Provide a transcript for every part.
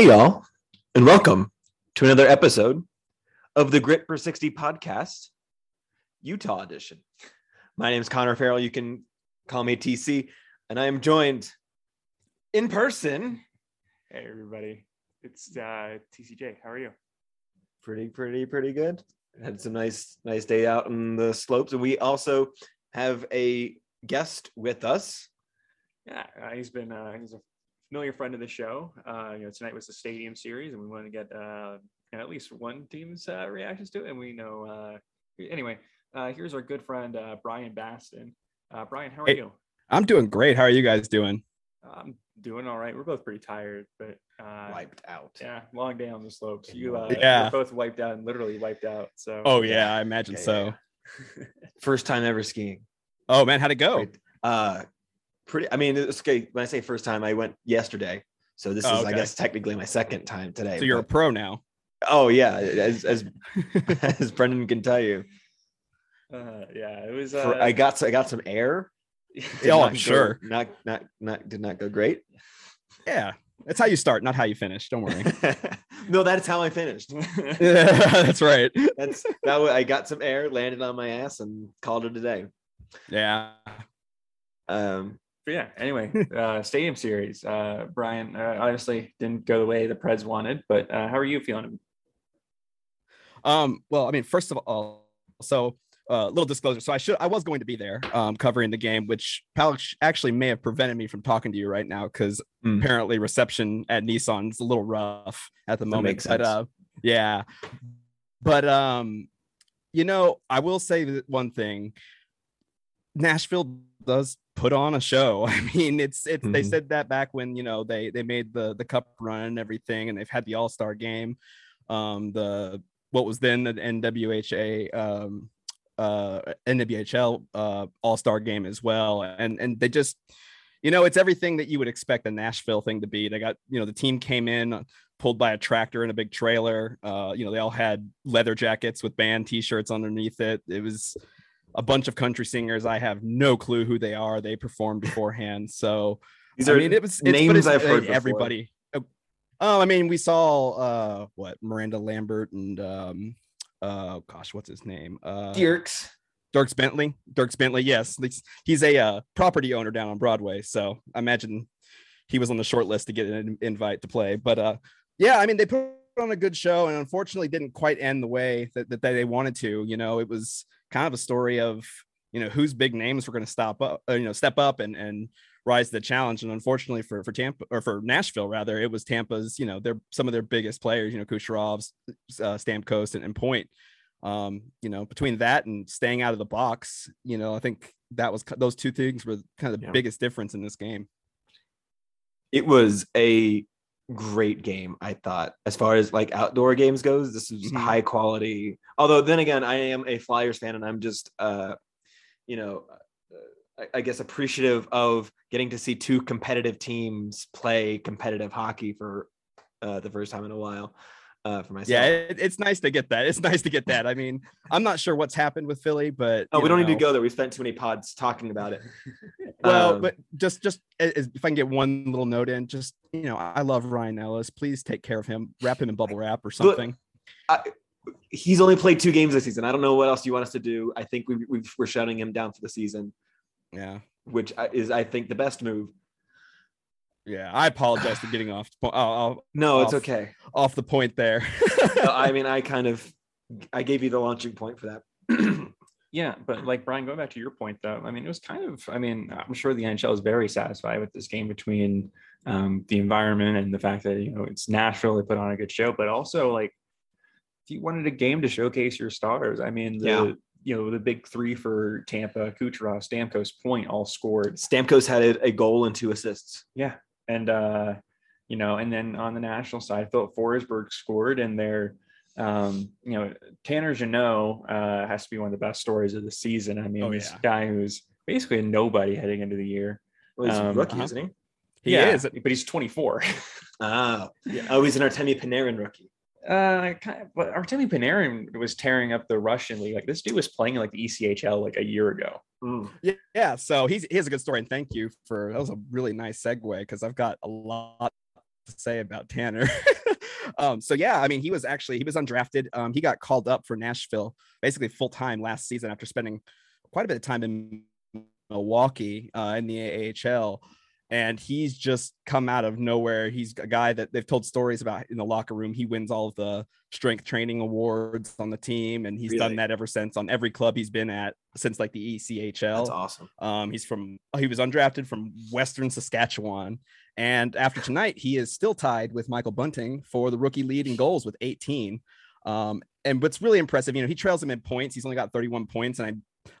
Hey, y'all, and welcome to another episode of the Grit for 60 podcast, Utah edition. My name is Connor Farrell. You can call me TC, and I am joined in person. Hey everybody, it's uh, TCJ. How are you? Pretty, pretty, pretty good. Had some nice, nice day out in the slopes, and we also have a guest with us. Yeah, uh, he's been uh, he's a familiar friend of the show. Uh, you know, tonight was the Stadium Series, and we wanted to get uh, at least one team's uh, reactions to it. And we know uh, anyway. Uh, here's our good friend uh, Brian Baston. Uh, Brian, how are Hey. you? I'm doing great. How are you guys doing? I'm doing all right. We're both pretty tired, but uh, Wiped out. yeah, long day on the slopes. You, uh, Yeah. both wiped out and literally wiped out. So Oh yeah, I imagine Yeah, so. yeah, First time ever skiing. Oh man, how'd it go? Great. Uh, pretty. I mean, it's okay. When I say first time, I went yesterday, so this Oh, is, I guess, technically my second time today. So you're a pro now. oh yeah, as as as Brendan can tell you, uh, yeah, it was. for, Uh, I got I got some air. Did Oh, I'm go- sure. Not not not did not go great. Yeah, that's how you start, not how you finish. Don't worry. no, that's how I finished. that's right. That's that. wa- I got some air, landed on my ass, and called it a day. Yeah. Um, But yeah, anyway, uh, Stadium Series. Uh, Brian, uh, obviously didn't go the way the Preds wanted, but uh, how are you feeling? Um. Well, I mean, first of all, so uh, little disclosure. So I should, I was going to be there, um, covering the game, which Pal actually may have prevented me from talking to you right now because Hmm. apparently reception at Nissan is a little rough at the moment. makes But uh, yeah, but um, you know, I will say one thing. Nashville does put on a show. I mean, it's it's they Mhm. said that back when you know they they made the the cup run and everything, and they've had the All Star game, um, the what was then the NWHA um uh NWHL uh All Star game as well, and and they just you know it's everything that you would expect a Nashville thing to be. They got you know the team came in pulled by a tractor in a big trailer. Uh, you know they all had leather jackets with band T-shirts underneath it. It was a bunch of country singers. I have no clue who they are. They performed beforehand, so these I are mean, it was it's, names it's, I've heard. Everybody. Oh, oh, I mean, we saw uh what Miranda Lambert and um uh gosh, what's his name? Uh Dierks. Dierks Bentley. Dierks Bentley. Yes, he's, he's a uh, property owner down on Broadway, so I imagine he was on the short list to get an invite to play. But uh, yeah, I mean, they put on a good show, and unfortunately, didn't quite end the way that, that they wanted to. You know, it was kind of a story of you know whose big names were going to stop up, uh, you know, step up and and rise to the challenge. And unfortunately for for Tampa or for Nashville rather, it was Tampa's. You know, they're some of their biggest players. You know, Kucherov's, uh, Stamkos, and, and Point um you know between that and staying out of the box you know i think that was those two things were kind of the Yeah. biggest difference in this game it was a great game i thought as far as like outdoor games goes this is Mhm. high quality although then again i am a flyers fan and i'm just uh you know uh, I- i guess appreciative of getting to see two competitive teams play competitive hockey for uh the first time in a while uh for myself. yeah it, it's nice to get that. It's nice to get that. I mean i'm not sure what's happened with philly but oh we don't need to go there. We spent too many pods talking about it. Well Um, but just just if i can get one little note in just you know i love ryan ellis. Please take care of him. Wrap him in bubble wrap or something. He's only played two games this season. I don't know what else you want us to do. I think we, we've, we're shutting him down for the season. Yeah. Which is i think the best move yeah i apologize for getting off po- uh, no it's Off. okay off the point there Uh, I mean, I kind of, I gave you the launching point for that. Yeah, but like Brian, going back to your point though, I mean, it was kind of, I mean, I'm sure the NHL is very satisfied with this game between um, the environment and the fact that, you know, it's Nashville, they put on a good show, but also like if you wanted a game to showcase your stars, I mean, the, Yeah. you know, the big three for Tampa, Kucherov, Stamkos, Point all scored. Stamkos had a, a goal and two assists. Yeah. And, uh, you know, and then on the national side, Filip Forsberg scored and they're, um, you know, Tanner Jeannot uh, has to be one of the best stories of the season. I mean, Oh, this yeah. guy who's basically a nobody heading into the year. Well, he's a Um, rookie, uh-huh. isn't he? he yeah, is but he's 24. Ah, oh, he's an Artemi Panarin rookie. Uh, kind of, but Artemi Panarin was tearing up the Russian league. Like this dude was playing in, like the ECHL like a year ago. Mm. Yeah, yeah. So he's he has a good story, and thank you for that was a really nice segue because I've got a lot to say about Tanner. um, so yeah, I mean, he was actually he was undrafted. Um, he got called up for Nashville basically full time last season after spending quite a bit of time in Milwaukee uh, in the AHL and he's just come out of nowhere. He's a guy that they've told stories about in the locker room. He wins all of the strength training awards on the team, and he's really? done that ever since on every club he's been at since like the ECHL. That's awesome. Um, he's from he was undrafted from Western Saskatchewan, and after tonight, he is still tied with Michael Bunting for the rookie lead in goals with 18. Um, and what's really impressive, you know, he trails him in points. He's only got 31 points, and I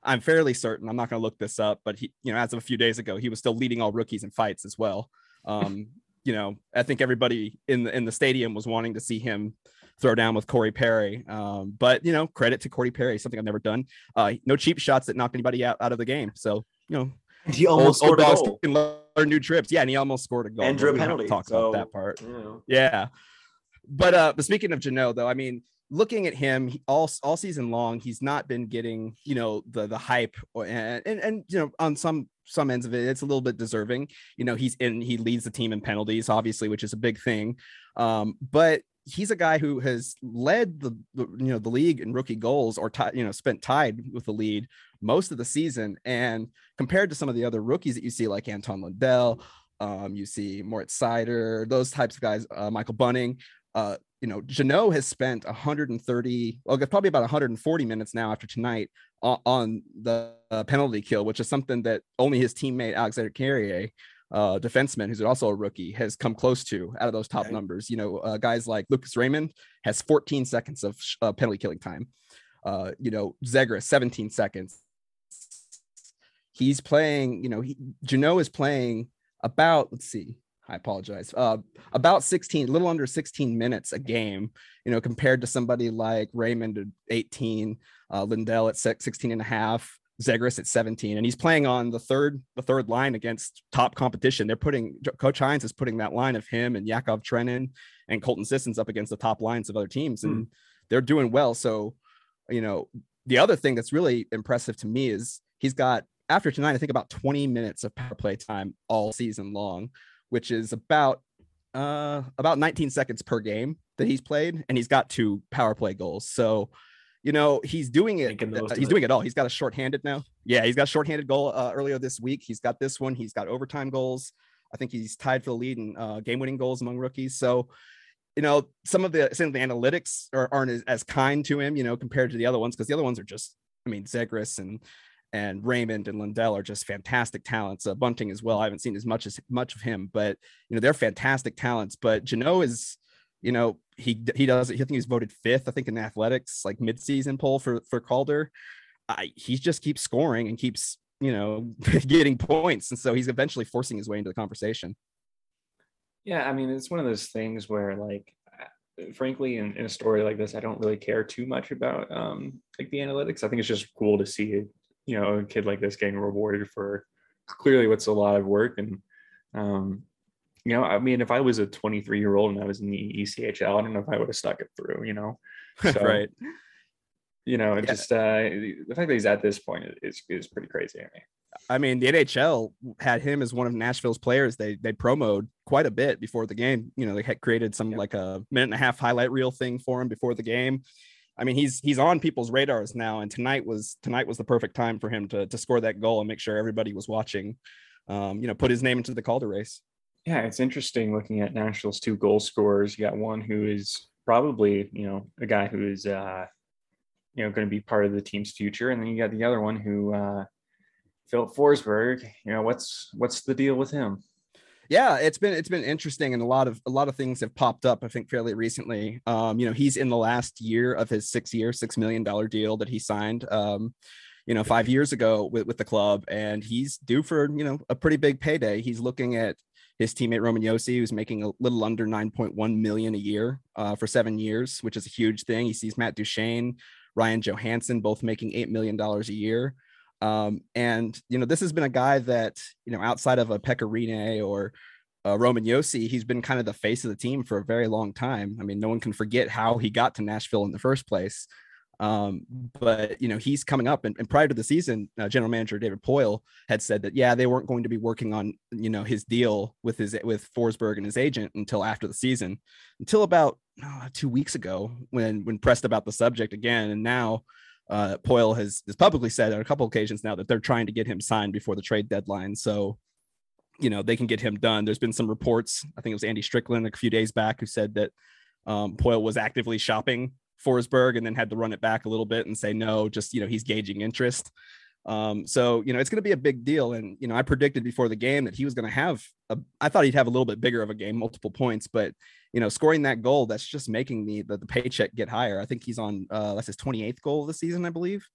I'm fairly certain. I'm not going to look this up, but he, you know, as of a few days ago, he was still leading all rookies in fights as well. Um, you know, I think everybody in the in the stadium was wanting to see him throw down with Corey Perry. Um, but you know, credit to Corey Perry, something I've never done. Uh, no cheap shots that knocked anybody out, out of the game. So you know, and he almost old, scored old a goal. Learn new trips. Yeah, and he almost scored a goal. And drew a penalty. Talk so, about that part. You know. Yeah. But uh, but speaking of Jeannot, though, I mean, looking at him all all season long, he's not been getting you know the the hype or, and, and and you know on some some ends of it, it's a little bit deserving. You know, he's in he leads the team in penalties, obviously, which is a big thing. Um, but he's a guy who has led the, the, you know the league in rookie goals or t- you know spent tied with the lead most of the season and compared to some of the other rookies that you see like Anton Lundell um, you see Moritz Seider those types of guys uh, Michael Bunting, uh, you know, Jeannot has spent 130, well, probably about 140 minutes now after tonight on, on the uh, penalty kill, which is something that only his teammate Alexander Carrier, uh, defenseman, who's also a rookie, has come close to out of those top numbers. You know, uh, guys like Lucas Raymond has 14 seconds of uh, penalty killing time. Uh, you know, Zegras 17 seconds. He's playing, you know, he, Jeannot is playing about, let's see, I apologize. Uh, about 16, a little under 16 minutes a game, you know, compared to somebody like Raymond at 18, uh, Lundell at 16 and a half, Zegras at 17, and he's playing on the third the third line against top competition. They're putting Coach Hynes is putting that line of him and Yakov Trenin and Colton Sissons up against the top lines of other teams, and mm. they're doing well. So, you know, the other thing that's really impressive to me is he's got after tonight, I think about 20 minutes of power play time all season long, which is about uh about 19 seconds per game that he's played, and he's got two power play goals. So, you know, he's doing it. Uh, he's doing it all. He's got a shorthanded now. Yeah, he's got a shorthanded goal uh, earlier this week. He's got this one. He's got overtime goals. I think he's tied for the lead in uh, game-winning goals among rookies. So, you know, some of the some of the analytics are, aren't as, as kind to him, you know, compared to the other ones because the other ones are just, I mean, Zegras and and Raymond and Lundell are just fantastic talents. Uh, Bunting as well. I haven't seen as much as much of him, but you know they're fantastic talents. But Jeannot is, you know, he he does. I think he's voted fifth. I think in the athletics like midseason poll for for Calder. I, he just keeps scoring and keeps you know getting points, and so he's eventually forcing his way into the conversation. Yeah, I mean it's one of those things where like frankly in, in, a story like this i don't really care too much about um like the analytics i think it's just cool to see you know a kid like this getting rewarded for clearly what's a lot of work and um you know i mean if i was a 23 year old and i was in the echl i don't know if i would have stuck it through you know so, right you know yeah. just uh the fact that he's at this point is is pretty crazy to me I mean, the NHL had him as one of Nashville's players. They they promoted quite a bit before the game. You know, they had created some like a minute and a half highlight reel thing for him before the game. I mean, he's he's on people's radars now, and tonight was tonight was the perfect time for him to to score that goal and make sure everybody was watching. Um, you know, put his name into the Calder race. Yeah, it's interesting looking at Nashville's two goal scorers. You got one who is probably you know a guy who is uh, you know going to be part of the team's future, and then you got the other one who uh, Filip Forsberg. You know, what's what's the deal with him? Yeah it's been it's been interesting and a lot of a lot of things have popped up i think fairly recently um you know he's in the last year of his six year six million dollar deal that he signed um you know five years ago with, with the club and he's due for you know a pretty big payday he's looking at his teammate Roman Josi, who's making a little under 9.1 million a year uh, for seven years, which is a huge thing. He sees Matt Duchene, Ryan Johansen, both making $8 million a year. Um, and you know, this has been a guy that you know, outside of a Pekka Rinne or uh, Roman Josi, he's been kind of the face of the team for a very long time. I mean, no one can forget how he got to Nashville in the first place. Um, but you know, he's coming up, and, and prior to the season, uh, general manager David Poile had said that yeah, they weren't going to be working on you know his deal with his with Forsberg and his agent until after the season, until about uh, two weeks ago when when pressed about the subject again, and now. Uh, Poile has, has publicly said on a couple occasions now that they're trying to get him signed before the trade deadline. So, you know, they can get him done. There's been some reports. I think it was Andy Strickland a few days back who said that um, Poile was actively shopping Forsberg and then had to run it back a little bit and say no, just you know he's gauging interest. Um, so you know it's going to be a big deal, and you know I predicted before the game that he was going to have. A, I thought he'd have a little bit bigger of a game, multiple points, but you know scoring that goal that's just making the the, the paycheck get higher. I think he's on uh, that's his 28th goal of the season, I believe,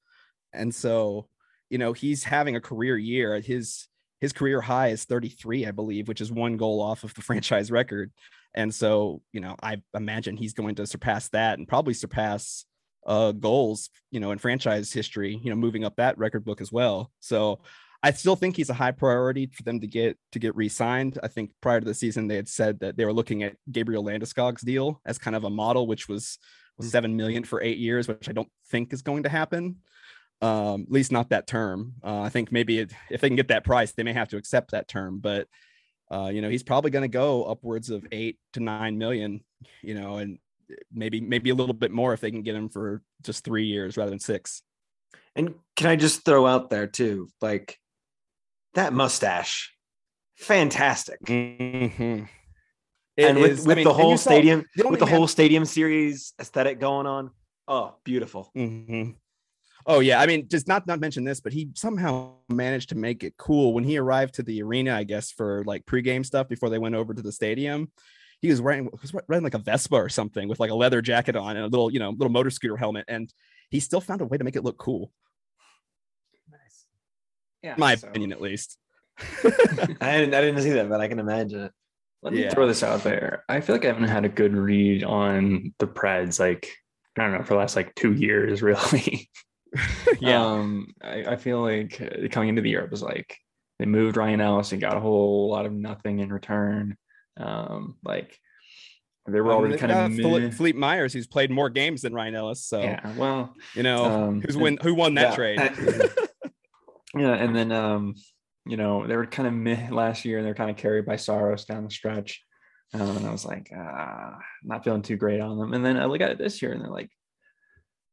and so you know he's having a career year. His his career high is 33, I believe, which is one goal off of the franchise record. And so, you know, I imagine he's going to surpass that and probably surpass uh, goals, you know, in franchise history, you know, moving up that record book as well. So I still think he's a high priority for them to get to get re-signed. I think prior to the season they had said that they were looking at Gabriel Landeskog's deal as kind of a model, which was, was hmm. seven million for eight years, which I don't think is going to happen. Um, at least not that term. Uh, I think maybe it, if they can get that price, they may have to accept that term. But uh, you know, he's probably going to go upwards of eight to nine million, you know, and maybe maybe a little bit more if they can get him for just three years rather than six. And can I just throw out there too, like that mustache, fantastic. Mm-hmm. and with, is, with I mean, the whole stadium, the with the whole stadium series aesthetic going on, oh, beautiful. Mm-hmm. Oh yeah, I mean, just not not mention this, but he somehow managed to make it cool when he arrived to the arena. I guess for like pregame stuff before they went over to the stadium. He was wearing was wearing like a Vespa or something with like a leather jacket on and a little you know little motor scooter helmet, and he still found a way to make it look cool. Nice. Yeah, my so. opinion at least. I didn't I didn't see that, but I can imagine it. Let me yeah. throw this out there. I feel like I haven't had a good read on the Preds like I don't know for the last like two years really. yeah. Um, I, I, feel like uh, coming into the year, it was like they moved Ryan Ellis and got a whole lot of nothing in return. Um, like they were already kind of meh. Philippe Myers, who's played more games than Ryan Ellis. So yeah, well, you know, um, who's win who won that yeah. trade? yeah, and then um, you know, they were kind of meh last year, and they're kind of carried by Saros down the stretch. Um, and I was like, uh, not feeling too great on them. And then I look at it this year, and they're like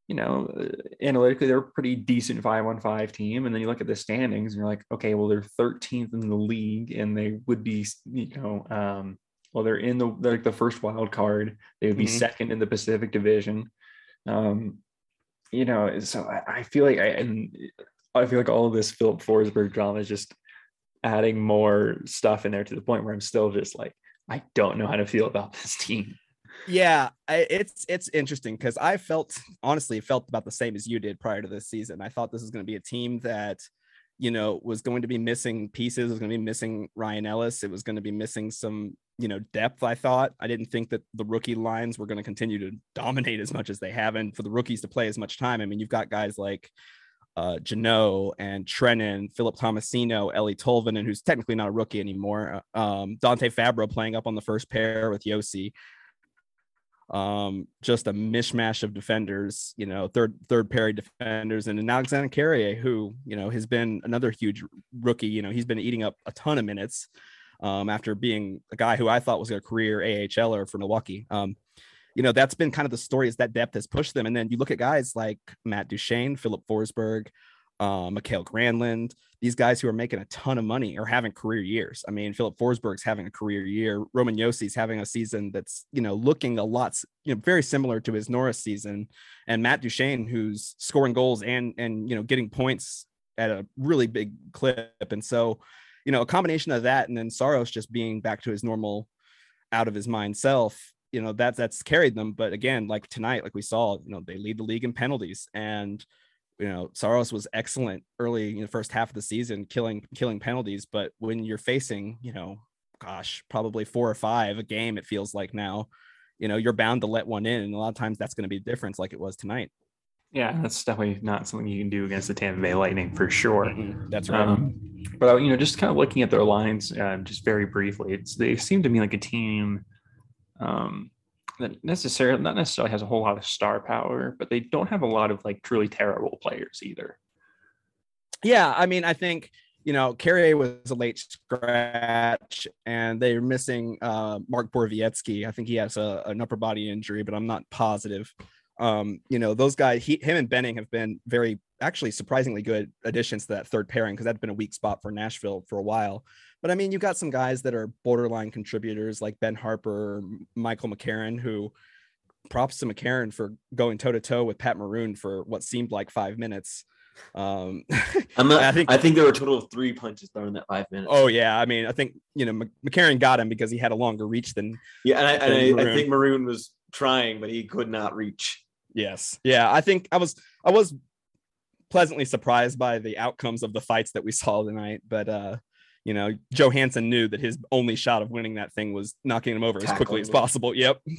you know, uh, analytically they're a pretty decent five on five team. And then you look at the standings and you're like, okay, well, they're 13th in the league and they would be, you know, um, well, they're in the they're like the first wild card. They would be mm-hmm. second in the Pacific Division. Um, you know, so I, I feel like I and I feel like all of this Filip Forsberg drama is just adding more stuff in there to the point where I'm still just like, I don't know how to feel about this team yeah it's it's interesting because i felt honestly felt about the same as you did prior to this season. I thought this was going to be a team that you know was going to be missing pieces was going to be missing ryan ellis. It was going to be missing some you know depth i thought. I didn't think that the rookie lines were going to continue to dominate as much as they have and for the rookies to play as much time i mean you've got guys like uh, Jeannot and Trenin, Philip Tomasino, Eeli Tolvanen, who's technically not a rookie anymore, uh, um, Dante Fabro playing up on the first pair with Josi um, just a mishmash of defenders, you know, third third pair defenders, and an Alexander Carrier, who you know has been another huge rookie. You know, he's been eating up a ton of minutes um, after being a guy who I thought was a career AHLer for Milwaukee. Um, you know, that's been kind of the story is that depth has pushed them. And then you look at guys like Matt Duchene, Filip Forsberg, uh, Mikael Granlund, these guys who are making a ton of money are having career years. I mean, Filip Forsberg's having a career year. Roman Josi's having a season that's, you know, looking a lot, you know, very similar to his Norris season. And Matt Duchene, who's scoring goals and, and, you know, getting points at a really big clip. And so, you know, a combination of that and then Saros just being back to his normal, out of his mind self, you know, that's, that's carried them. But again, like tonight, like we saw, you know, they lead the league in penalties and, you know, Saros was excellent early in the first half of the season, killing killing penalties. But when you're facing, you know, gosh, probably four or five a game, it feels like now, you know, you're bound to let one in, and a lot of times that's going to be the difference, like it was tonight. Yeah, that's definitely not something you can do against the Tampa Bay Lightning for sure. Mm-hmm. That's right. Um, but you know, just kind of looking at their lines, uh, just very briefly, it's they seem to me like a team um, that necessarily not necessarily has a whole lot of star power, but they don't have a lot of like truly terrible players either. Yeah, I mean, I think you know Carrier was a late scratch, and they're missing uh, Mark Borowiecki. I think he has a, an upper body injury, but I'm not positive. Um, you know, those guys, he, him and Benning have been very actually surprisingly good additions to that third pairing because that's been a weak spot for Nashville for a while. But I mean, you've got some guys that are borderline contributors like Ben Harpur, Michael McCarron, who props to McCarron for going toe to toe with Pat Maroon for what seemed like five minutes. Um, I'm not, I think I think there were a total of three punches thrown in that five minutes. Oh yeah, I mean, I think you know McCarron got him because he had a longer reach than yeah, and I, and I, I think Maroon was trying, but he could not reach. Yes, yeah, I think I was I was pleasantly surprised by the outcomes of the fights that we saw tonight, but uh you know, Joe Hansen knew that his only shot of winning that thing was knocking him over Tackle as quickly as possible. Yep.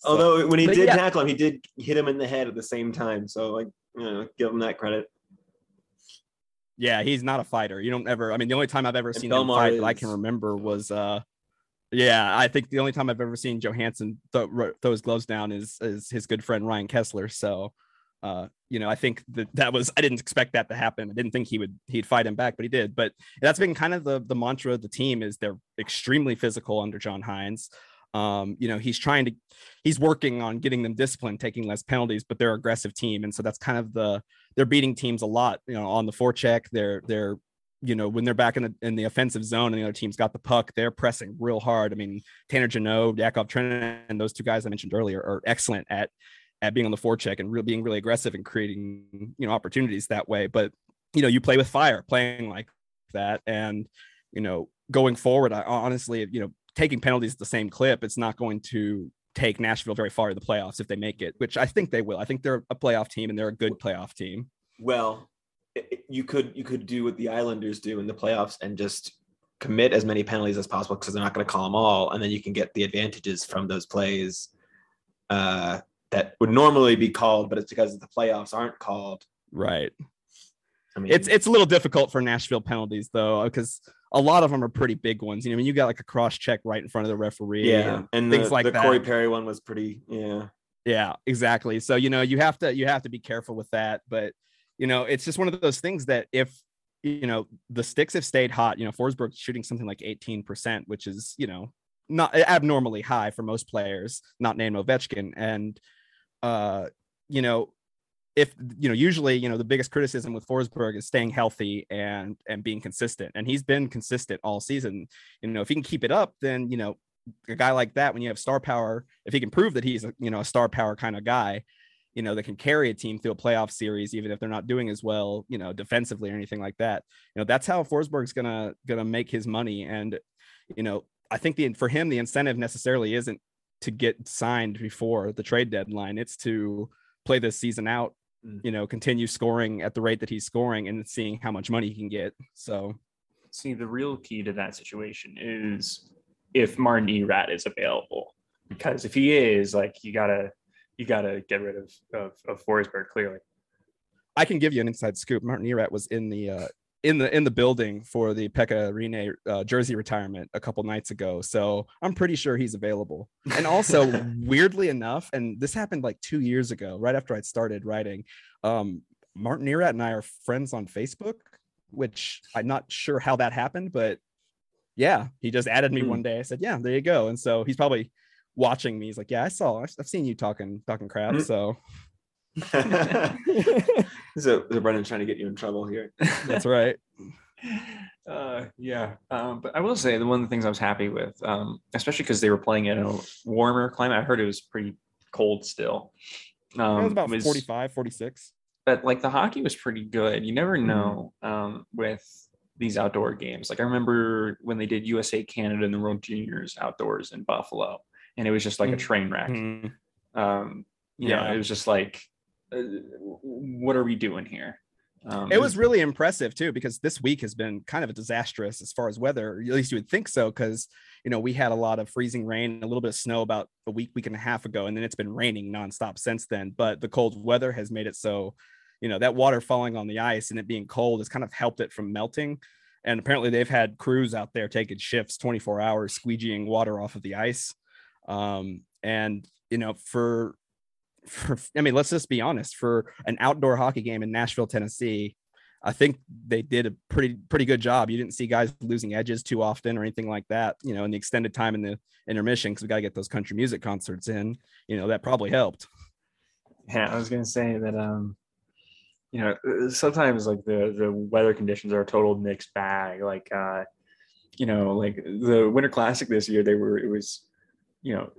So, Although when he did yeah. tackle him, he did hit him in the head at the same time. So like, you know, give him that credit. Yeah, he's not a fighter. You don't ever. I mean, the only time I've ever and seen Belmar him fight is... that I can remember was, uh yeah, I think the only time I've ever seen Joe Hansen th- throw his gloves down is is his good friend Ryan Kesler. So, uh, you know, I think that that was I didn't expect that to happen. I didn't think he would he'd fight him back, but he did. But that's been kind of the the mantra of the team is they're extremely physical under John Hynes. Um, you know, he's trying to he's working on getting them disciplined, taking less penalties, but they're aggressive team. And so that's kind of the they're beating teams a lot, you know, on the forecheck. They're they're you know, when they're back in the in the offensive zone and the other team's got the puck, they're pressing real hard. I mean, Tanner Jeannot, Yakov Trenin, and those two guys I mentioned earlier are excellent at at being on the forecheck and really being really aggressive and creating, you know, opportunities that way. But you know, you play with fire, playing like that, and you know, going forward, I honestly, you know, taking penalties at the same clip, it's not going to take Nashville very far to the playoffs if they make it, which I think they will. I think they're a playoff team and they're a good playoff team. Well, you could you could do what the Islanders do in the playoffs and just commit as many penalties as possible because they're not going to call them all, and then you can get the advantages from those plays uh, that would normally be called, but it's because the playoffs aren't called. Right. I mean, it's it's a little difficult for Nashville penalties though, because a lot of them are pretty big ones. You know, I mean, you got like a cross check right in front of the referee. Yeah, and, and things the, like the that. Corey Perry one was pretty. Yeah. Yeah, exactly. So you know, you have to you have to be careful with that. But you know, it's just one of those things that if you know the sticks have stayed hot, you know, Forsberg shooting something like 18%, which is you know not abnormally high for most players, not named Ovechkin, and uh, you know, if you know usually you know the biggest criticism with Forsberg is staying healthy and and being consistent. And he's been consistent all season. You know if he can keep it up then you know a guy like that when you have star power if he can prove that he's a, you know a star power kind of guy you know that can carry a team through a playoff series even if they're not doing as well you know defensively or anything like that you know that's how Forsberg's gonna gonna make his money. And you know I think the for him the incentive necessarily isn't to get signed before the trade deadline it's to play this season out Mm. you know, continue scoring at the rate that he's scoring and seeing how much money he can get. So, see, the real key to that situation is if Martin Erat is available, because if he is, like, you gotta you gotta get rid of of, of Forsberg clearly. I can give you an inside scoop. Martin Erat was in the uh, in the in the building for the Pekka Rinne uh, jersey retirement a couple nights ago. So I'm pretty sure he's available. And also, weirdly enough, and this happened like two years ago, right after I started writing. Um, Martin Erat and I are friends on Facebook, which I'm not sure how that happened, but yeah, he just added me mm. one day. I said, "Yeah, there you go." And so he's probably watching me. He's like, "Yeah, I saw. I've seen you talking talking crap." Mm. So so, so Brendan's trying to get you in trouble here. That's right. Uh, yeah, um, but I will say the one of the things I was happy with, um, especially because they were playing in a warmer climate. I heard it was pretty cold still. Um, it was about was, 45, 46. But like the hockey was pretty good. You never mm-hmm. know um, with these outdoor games. Like I remember when they did USA Canada and the World Juniors outdoors in Buffalo, and it was just like mm-hmm. a train wreck. Mm-hmm. Um, yeah, know, it was just like uh, what are we doing here? Um, it was really impressive too because this week has been kind of a disastrous as far as weather. At least you would think so, because you know we had a lot of freezing rain, a little bit of snow about a week, week and a half ago, and then it's been raining nonstop since then. But the cold weather has made it so, you know, that water falling on the ice and it being cold has kind of helped it from melting. And apparently they've had crews out there taking shifts 24 hours squeegeeing water off of the ice Um, and you know, for for I mean, let's just be honest, for an outdoor hockey game in Nashville, Tennessee, I think they did a pretty pretty good job. You didn't see guys losing edges too often or anything like that. You know, in the extended time in the intermission because we got to get those country music concerts in. You know, that probably helped. Yeah, I was gonna say that. Um, you know, sometimes like the the weather conditions are a total mixed bag. Like, uh, you know, like the Winter Classic this year, they were it was, you know,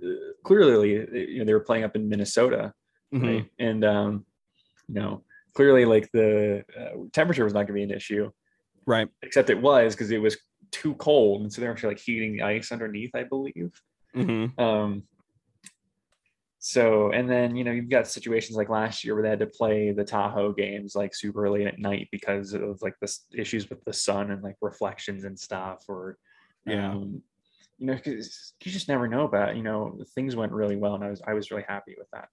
clearly you know they were playing up in Minnesota, Mhm. right? And um, you know, clearly like the uh, temperature was not going to be an issue, Right. except it was because it was too cold, and so they're actually like heating the ice underneath, I believe. Mm-hmm. Um, so, and then you know you've got situations like last year where they had to play the Tahoe games like super late at night because of like the issues with the sun and like reflections and stuff, or Yeah. um, you know, 'cause you just never know. about you know, things went really well, and I was I was really happy with that.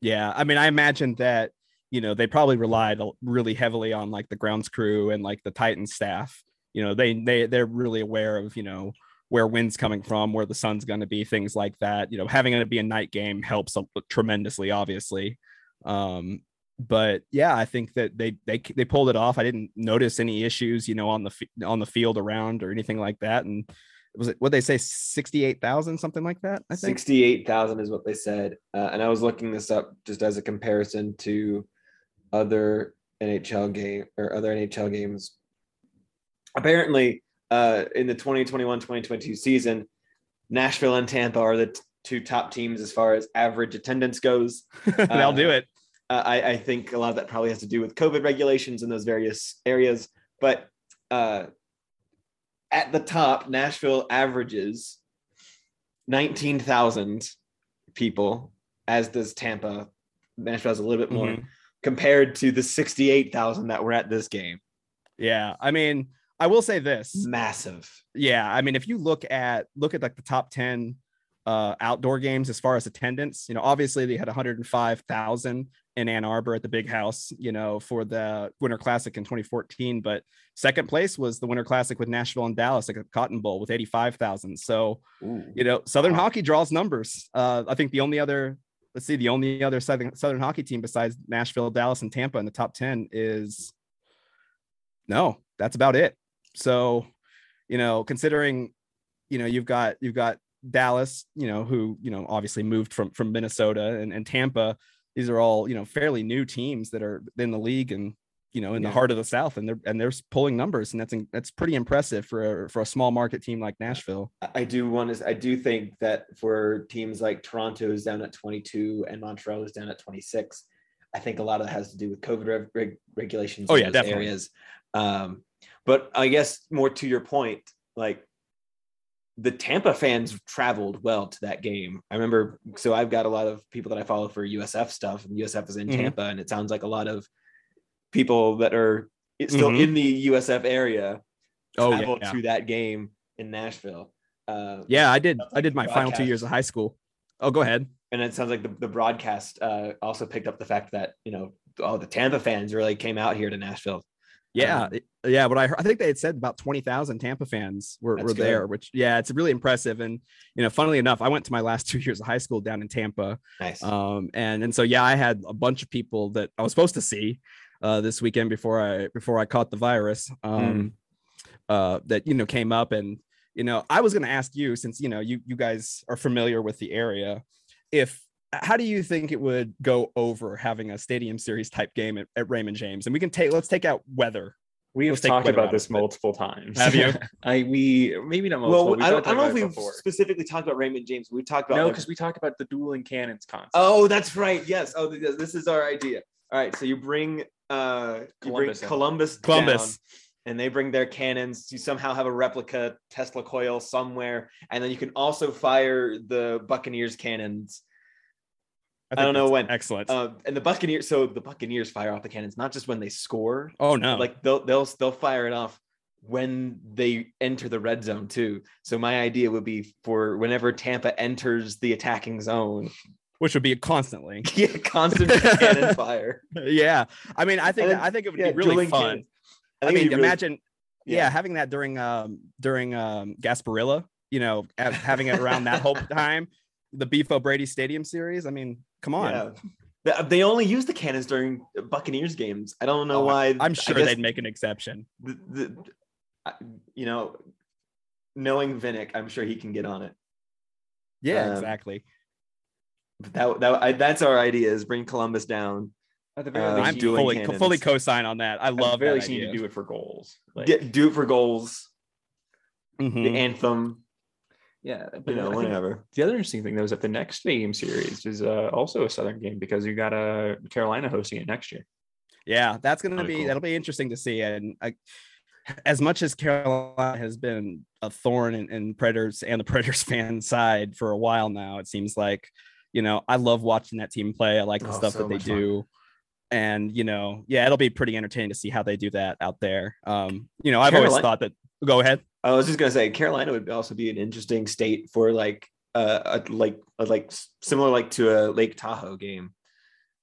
Yeah, I mean, I imagine that you know they probably relied really heavily on like the grounds crew and like the Titan staff. You know, they they they're really aware of you know where wind's coming from, where the sun's going to be, things like that. You know, having it be a night game helps tremendously, obviously. Um, but yeah, I think that they they they pulled it off. I didn't notice any issues, you know, on the on the field around or anything like that. And was it what they say, sixty eight thousand, something like that? I think. 68,000 is what they said. Uh, and I was looking this up just as a comparison to other NHL game or other NHL games. Apparently, uh, in the 2021-2022 season, Nashville and Tampa are the t- two top teams as far as average attendance goes. They'll do Uh, it. Uh, I, I think a lot of that probably has to do with COVID regulations in those various areas. But uh, at the top, Nashville averages 19,000 people, as does Tampa. Nashville has a little bit more Mhm. compared to the 68,000 that were at this game. Yeah, I mean, I will say this. Massive. Yeah, I mean, if you look at look at like the top ten uh, outdoor games as far as attendance, you know, obviously they had 105,000 in Ann Arbor at the Big House, you know, for the Winter Classic in 2014. But second place was the Winter Classic with Nashville and Dallas, like a Cotton Bowl with 85,000. So you know, Southern Wow. Hockey draws numbers. Uh, I think the only other, let's see, the only other Southern Southern Hockey team besides Nashville, Dallas, and Tampa in the top ten is no. That's about it. So, you know, considering, you know, you've got you've got Dallas, you know, who you know obviously moved from from Minnesota and, and Tampa. These are all you know fairly new teams that are in the league and you know in the heart of the South, and they're and they're pulling numbers, and that's that's pretty impressive for a, for a small market team like Nashville. I- I do want to. I do think that for teams like Toronto is down at 22 and Montreal is down at 26. I think a lot of that has to do with COVID reg- reg- regulations. Oh, in yeah, those definitely. areas. Um, but I guess more to your point, like the Tampa fans traveled well to that game. I remember. So I've got a lot of people that I follow for USF stuff, and USF is in Mhm. Tampa, and it sounds like a lot of people that are still Mhm. in the USF area Oh traveled yeah, to that game in Nashville. Uh, yeah. I did. Sounds I did my final two years of high school. Oh, go ahead. and it sounds like the, the broadcast uh, also picked up the fact that you know oh the Tampa fans really came out here to Nashville. Yeah, Um, yeah. What I heard, I think they had said about twenty thousand Tampa fans were, were good. there, which yeah, it's really impressive. And you know, funnily enough, I went to my last two years of high school down in Tampa, Nice. um, and and so yeah, I had a bunch of people that I was supposed to see uh, this weekend before I before I caught the virus. Um, uh, that you know came up, and you know, I was going to ask you since you know you you guys are familiar with the area, if how do you think it would go over having a stadium series type game at, at Raymond James? And we can take let's take out weather. We have Let's talked about this multiple times. Have you? I we maybe not multiple. well, we've I don't, I don't know if we it before. specifically talked about Raymond James. We talked about No, like- because we talked about the dueling cannons concept. oh, that's right. Yes. Oh, this is our idea. All right. So you bring uh you bring Columbus in. Columbus Columbus. down, and they bring their cannons. You somehow have a replica Tesla coil somewhere, and then you can also fire the Buccaneers cannons. I don't know when. Excellent. Uh, and the Buccaneers, so the Buccaneers fire off the cannons not just when they score, oh no! like they'll they'll they'll fire it off when they enter the red zone too. So my idea would be for whenever Tampa enters the attacking zone, which would be constantly. yeah, constant cannon fire. yeah, I mean, I think then- I think it would Yeah, be really fun. I, think mean, it'd really- imagine, yeah. having that during um during um Gasparilla, you know, having it around that whole time. The Beef O'Brady Stadium series. I mean, come on. Yeah. They- They only use the cannons during Buccaneers games. I don't know Oh, why. I'm sure they'd make an exception. the, the, you know, knowing Vinik, I'm sure he can get on it. Yeah, Um, exactly. But that that I, that's our idea is bring Columbus down. At the very Uh, least, I'm fully cannons. fully co-sign on that. I at the love very that least you need to do it for goals. Like, Get do it for goals. Mhm. The anthem, yeah, but you know, whatever. The other interesting thing though is that the next game series is uh, also a Southern game because you got uh, Carolina hosting it next year. Yeah, that's gonna Kinda be cool. that'll be interesting to see. And I, as much as Carolina has been a thorn in, in Predators and the Predators fan side for a while now, it seems like, you know, I love watching that team play. I like the Oh, stuff so that they much fun. do. And you know, yeah, it'll be pretty entertaining to see how they do that out there. Um, you know, I've always thought that. Go ahead. I was just gonna say Carolina would also be an interesting state for like uh a, like a, like similar like to a Lake Tahoe game.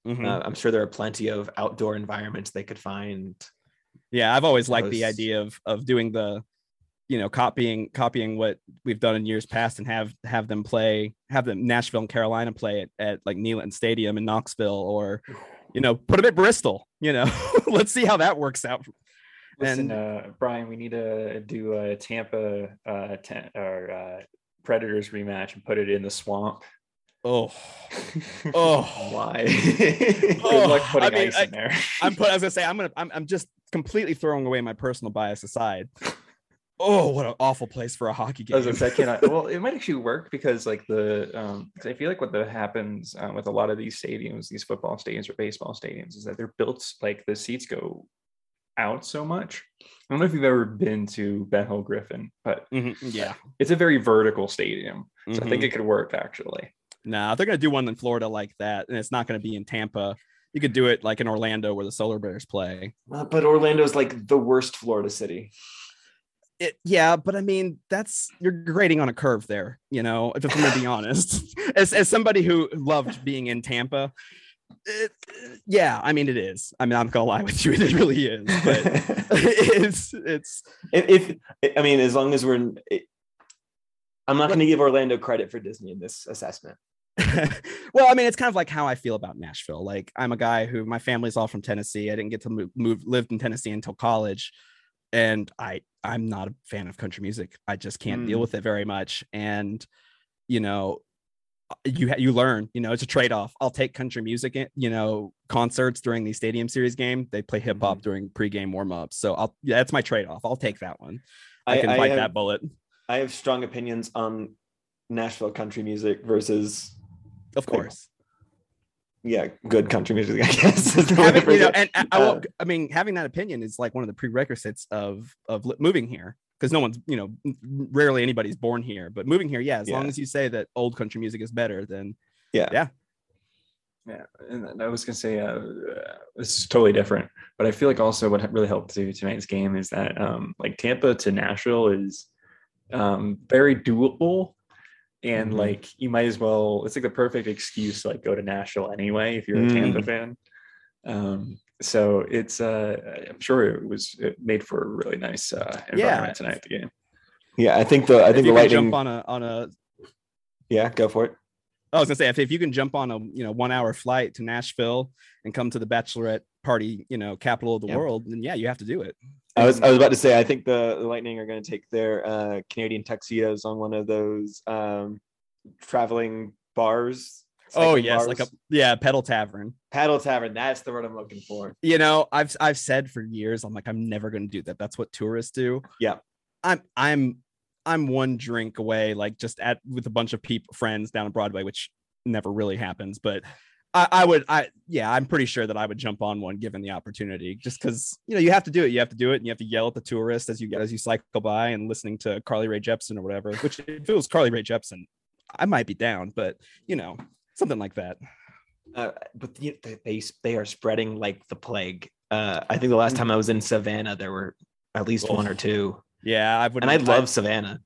Mhm. Uh, I'm sure there are plenty of outdoor environments they could find. Yeah, I've always liked the idea of of doing the, you know, copying copying what we've done in years past and have have them play, have them Nashville and Carolina play it at like Neyland Stadium in Knoxville, or you know, put them at Bristol. You know, let's see how that works out. Listen, And- uh, Brian, we need to do a Tampa uh, ten, or uh, Predators rematch and put it in the swamp. Oh, oh, Why? Good Oh, luck putting I mean, ice I- in there. I'm put. I was gonna say I'm gonna. I'm, I'm just completely throwing away my personal bias aside. Oh, what an awful place for a hockey game. gonna cannot, well, it might actually work because like the um I feel like what the happens um, with a lot of these stadiums, these football stadiums or baseball stadiums, is that they're built like the seats go out so much. I don't know if you've ever been to Ben Hill Griffin, but Mhm, Yeah. it's a very vertical stadium. So I think Mhm. it could work actually. Nah, they're gonna do one in Florida like that, and it's not gonna be in Tampa. You could do it like in Orlando where the Solar Bears play. Uh, but Orlando's like the worst Florida city. It, yeah, but I mean that's you're grading on a curve there. You know, if I'm gonna be honest, as as somebody who loved being in Tampa, it, yeah, I mean it is. I mean I'm gonna lie with you, it really is. But it's it's if, if I mean, as long as we're, in, it, I'm not going to give Orlando credit for Disney in this assessment. well, I mean, it's kind of like how I feel about Nashville. Like, I'm a guy who my family's all from Tennessee. I didn't get to move, move lived in Tennessee until college, and I I'm not a fan of country music. I just can't deal Mm. with it very much. And you know, you ha- you learn. You know, it's a trade off. I'll take country music. You know, concerts during the Stadium Series game. They play hip hop during pregame warm ups. So I'll yeah, that's my trade off. I'll take that one. I, can bite have, that bullet. I have strong opinions on Nashville country music versus, Of course. yeah, good country music. I guess. having, you know, and I, I, Uh, won't, I mean, having that opinion is like one of the prerequisites of of moving here because no one's, you know, rarely anybody's born here. But moving here, yeah, as long as you say that old country music is better, then Yeah, yeah. Yeah. and I was gonna say uh, this is totally different, but I feel like also what really helped to tonight's game is that um, like Tampa to Nashville is um, very doable, and Mhm. like you might as well. It's like the perfect excuse to like go to Nashville anyway if you're a Tampa fan. Um, so it's uh, I'm sure it was it made for a really nice uh, environment tonight at the game. yeah, I think the I think you the can Lightning. jump on a on a. yeah, go for it. I was gonna say if, if you can jump on a you know one hour flight to Nashville and come to the bachelorette party, you know, capital of the Yeah. world, then yeah, you have to do it. I was I was about to say I think the, the Lightning are going to take their uh, Canadian tuxedos on one of those um, traveling bars. Oh yes, like a yeah, pedal tavern. Pedal tavern. That's the word I'm looking for. you know i've i've said for years i'm like i'm never going to do that that's what tourists do Yeah. i'm i'm i'm one drink away like just at with a bunch of people friends down on broadway which never really happens but I, I would i yeah i'm pretty sure that i would jump on one given the opportunity just because you know you have to do it you have to do it and you have to yell at the tourists as you get as you cycle by and listening to carly rae jepsen or whatever which if it was carly rae jepsen i might be down but you know something like that Uh, but the, they- they they are spreading like the plague. Uh, I think the last time I was in Savannah, there were at least one or two, yeah i would and I love Savannah.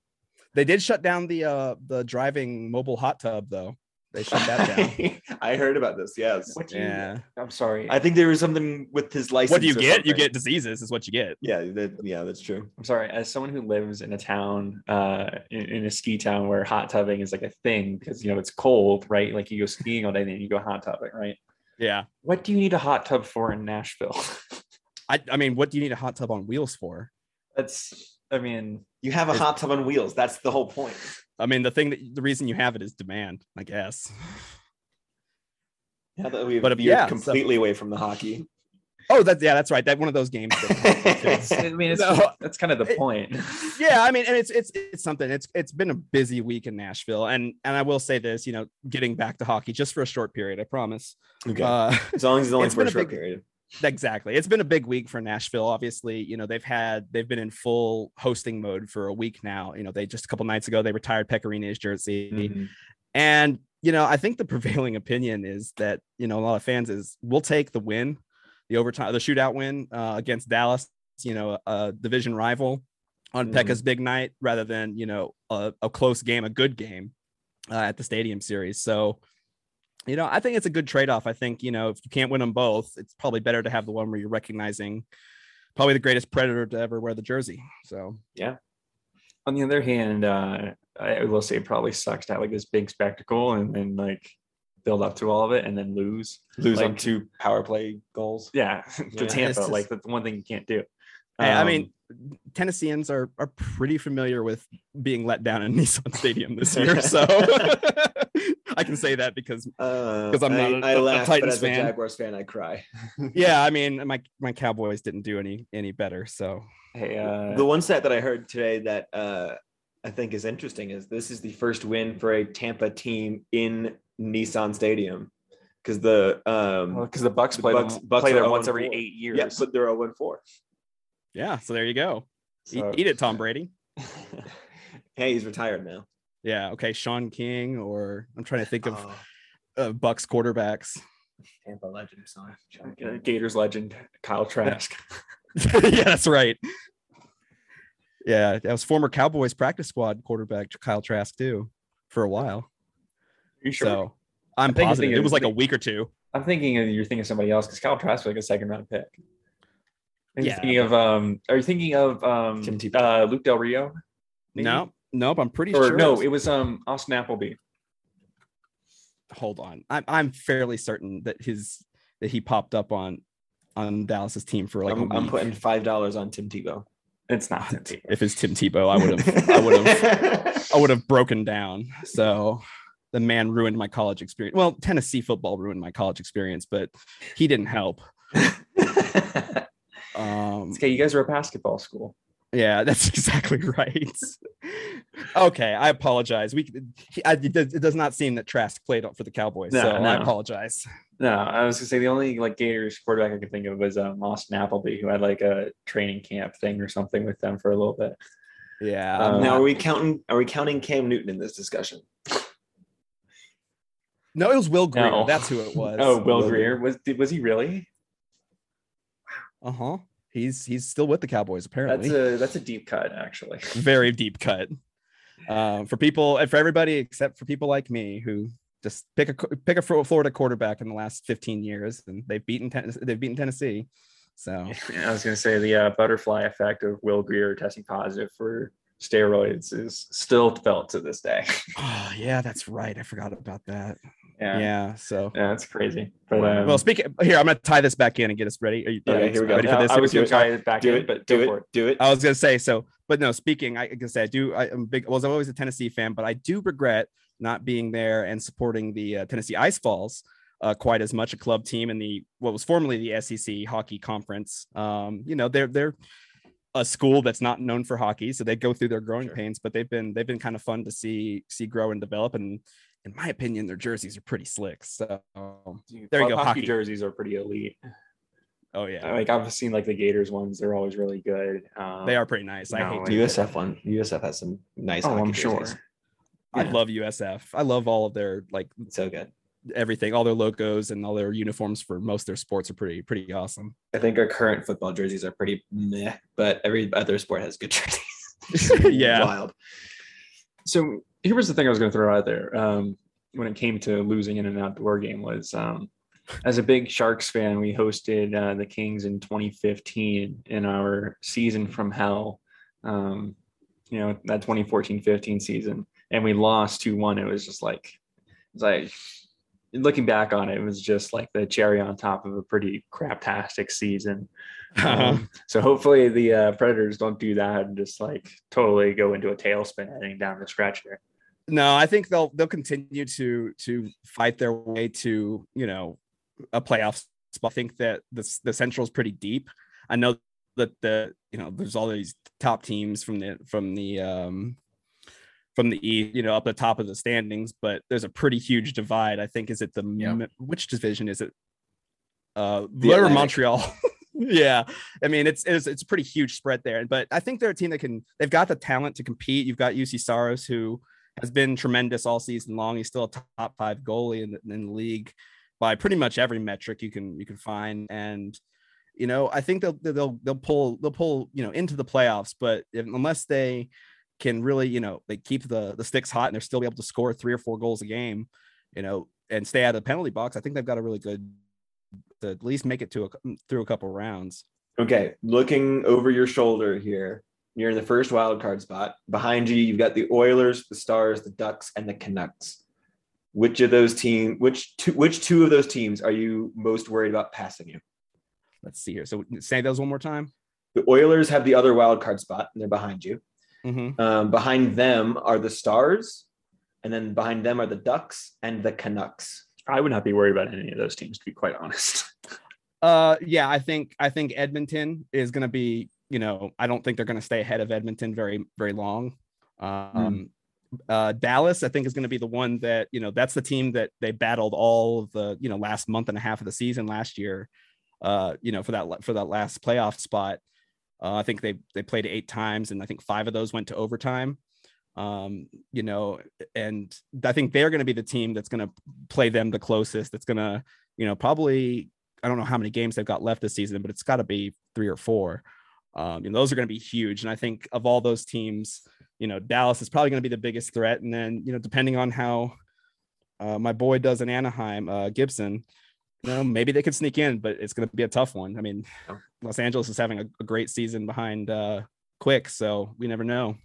They did shut down the uh the driving mobile hot tub though. They shut that down. I heard about this. Yes. What do you? yeah. I'm sorry. I think there was something with his license. What do you or get? You get diseases, is what you get. Yeah, that, yeah, that's true. I'm sorry. As someone who lives in a town, uh, in, in a ski town where hot tubbing is like a thing because you know it's cold, right? Like you go skiing all day, then you go hot tubbing, right? Yeah. What do you need a hot tub for in Nashville? I, I mean, what do you need a hot tub on wheels for? That's. I mean, You have a hot tub on wheels. That's the whole point. I mean, the thing that the reason you have it is demand, I guess. Yeah, that we've But if- veered yeah, so- completely away from the hockey. Oh, that's yeah, that's right. That one of those games. that- I mean, it's No. that's kind of the It- point. yeah, I mean, and it's it's it's something. It's it's been a busy week in Nashville, and and I will say this, you know, getting back to hockey just for a short period, I promise. Okay. Uh, as long as it's only it's for been a a short big- period. Exactly, it's been a big week for Nashville. Obviously, you know, they've had they've been in full hosting mode for a week now. You know, they just a couple nights ago they retired Pekka Rinne's jersey, Mhm. and you know, I think the prevailing opinion is that you know a lot of fans is we'll take the win, the overtime, the shootout win uh, against Dallas. You know, a division rival on Mhm. Pekka's big night rather than you know a, a close game, a good game uh, at the Stadium Series. So, you know, I think it's a good trade off. I think you know if you can't win them both, it's probably better to have the one where you're recognizing probably the greatest predator to ever wear the jersey. So yeah. On the other hand, uh, I will say it probably sucks to have like this big spectacle and then like build up to all of it and then lose. Lose on two power play goals. Yeah, Yeah, to it's Tampa, just- like that's the one thing you can't do. Hey, I Um, mean, Tennesseans are are pretty familiar with being let down in Nissan Stadium this year, so I can say that because Uh, 'Cause I'm not a- I, a laugh, but Titans as fan. a Jaguars fan, I cry. yeah, I mean, my my Cowboys didn't do any any better, so hey, uh, the one stat that I heard today that uh, I think is interesting is this is the first win for a Tampa team in Nissan Stadium because the um because the Bucs the play Bucs- them, Bucs play are there once every 4. eight years. yeah, but they're 0 4. Yeah, so there you go. Eat, So- eat it, Tom Brady. hey, he's retired now. Yeah, okay, Shaun King, or I'm trying to think of Oh, uh, Bucs quarterbacks. Tampa legend, son. Gators legend Kyle Trask. yeah, that's right. Yeah, that was former Cowboys practice squad quarterback Kyle Trask too for a while. you sure? So I'm think you're positive thinking- it was like a week or two. I'm thinking of, you're thinking of somebody else because Kyle Trask was like a second round pick. Are you Yeah. thinking of um? Are you thinking of um? Tim Uh, Luke Del Rio? maybe? No, nope. I'm pretty Or sure. no, it was um Austin Appleby. hold on. I'm I'm fairly certain that his that he popped up on on Dallas's team for like a I'm, I'm putting five dollars on Tim Tebow. It's not Tim Tebow. if it's Tim Tebow, I would have I would have I would have broken down. So the man ruined my college experience. Well, Tennessee football ruined my college experience, but he didn't help. Um, okay, you guys are a basketball school. yeah, that's exactly right. okay, I apologize. We he, I, it, does, not seem that Trask played for the Cowboys, No, so I apologize. No, I was gonna say the only like Gators quarterback I could think of was um, Austin Appleby, who had like a training camp thing or something with them for a little bit. Yeah, Um, now, are we counting? Are we counting Cam Newton in this discussion? no, it was Will Grier. No. That's who it was. Oh, Will Will Grier was did, was he really? Uh huh. He's he's still with the Cowboys apparently. That's a that's a deep cut actually. Very deep cut. Um, for people and for everybody except for people like me who just pick a pick a Florida quarterback in the last 15 years and they've beaten they've beaten Tennessee. So I was gonna say the uh, butterfly effect of Will Grier testing positive for steroids is still felt to this day. oh, yeah, that's right. I forgot about that. Yeah, yeah, Yeah. So it's crazy. But um, well, speaking here, I'm gonna tie this back in and get us ready. Are you, Okay, are you here we go. ready yeah, for this? I was gonna tie it back Do in, it. but Do go it. it. Do it. I was gonna say so, but no. Speaking, I can say I do. I, am big. i was always a Tennessee fan, but I do regret not being there and supporting the uh, Tennessee Ice Vols uh, quite as much. A club team in the what was formerly the SEC Hockey Conference. Um, you know, they're they're a school that's not known for hockey, so they go through their growing Sure. pains. But they've been they've been kind of fun to see see grow and develop. And in my opinion, their jerseys are pretty slick. So, Dude, There you club go, Hockey hockey. jerseys are pretty elite. oh yeah, Like I've seen like the Gators ones; they're always really good. Um, they are pretty nice. I no, hate USF one. USF has some nice. Oh, hockey I'm sure. jerseys. I Yeah. love USF. I love all of their like So good. everything, all their logos and all their uniforms for most of their sports are pretty pretty awesome. I think our current football jerseys are pretty meh, but every other sport has good jerseys. Yeah. Wild. So here was the thing I was going to throw out there. Um, when it came to losing in an outdoor game was um, as a big Sharks fan, we hosted uh, the Kings in 2015 in our season from hell. Um, you know that 2014-15 season, and we lost 2-1. It was just like it's like looking back on it, it was just like the cherry on top of a pretty craptastic season. Um, so hopefully the uh, Predators don't do that and just like totally go into a tailspin heading down the stretch here. No, I think they'll they'll continue to to fight their way to you know a playoff spot. I think that the the Central is pretty deep. I know that the you know there's all these top teams from the from the um from the east, you know, up the top of the standings, but there's a pretty huge divide. I think is it the Yeah. which division is it? Uh, The Lower Atlantic. Montreal. yeah, I mean it's, it's it's a pretty huge spread there, but I think they're a team that can. They've got the talent to compete. You've got Juuse Saros who has been tremendous all season long. He's still a top five goalie in the, in the league by pretty much every metric you can you can find, and you know I think they'll they'll they'll pull they'll pull you know into the playoffs, but if, unless they can really you know they keep the the sticks hot and they're still able to score three or four goals a game, you know, and stay out of the penalty box, I think they've got a really good to at least make it to a, through a couple rounds. Okay, looking over your shoulder here, you're in the first wild card spot. Behind you, you've got the Oilers, the Stars, the Ducks, and the Canucks. Which of those team, which two, which two of those teams are you most worried about passing you? Let's see here. So say those one more time. The Oilers have the other wild card spot, and they're behind you. Mhm. Um, behind them are the Stars, and then behind them are the Ducks and the Canucks. I would not be worried about any of those teams, to be quite honest. Uh, yeah, I think I think Edmonton is going to be. You know, I don't think they're going to stay ahead of Edmonton very very long. Um, uh, Dallas, I think, is going to be the one that you know that's the team that they battled all of the you know last month and a half of the season last year. Uh, you know, for that for that last playoff spot. Uh, I think they they played eight times, and I think five of those went to overtime. Um, you know, and I think they're going to be the team that's going to play them the closest. That's going to, you know, probably I don't know how many games they've got left this season, but it's got to be three or four. Um, and those are going to be huge. And I think of all those teams, you know, Dallas is probably going to be the biggest threat. And then, you know, depending on how uh, my boy does in Anaheim, uh, Gibson, you know, maybe they could sneak in, but it's going to be a tough one. I mean, Yeah. Los Angeles is having a, a great season behind uh, Quick, so we never know.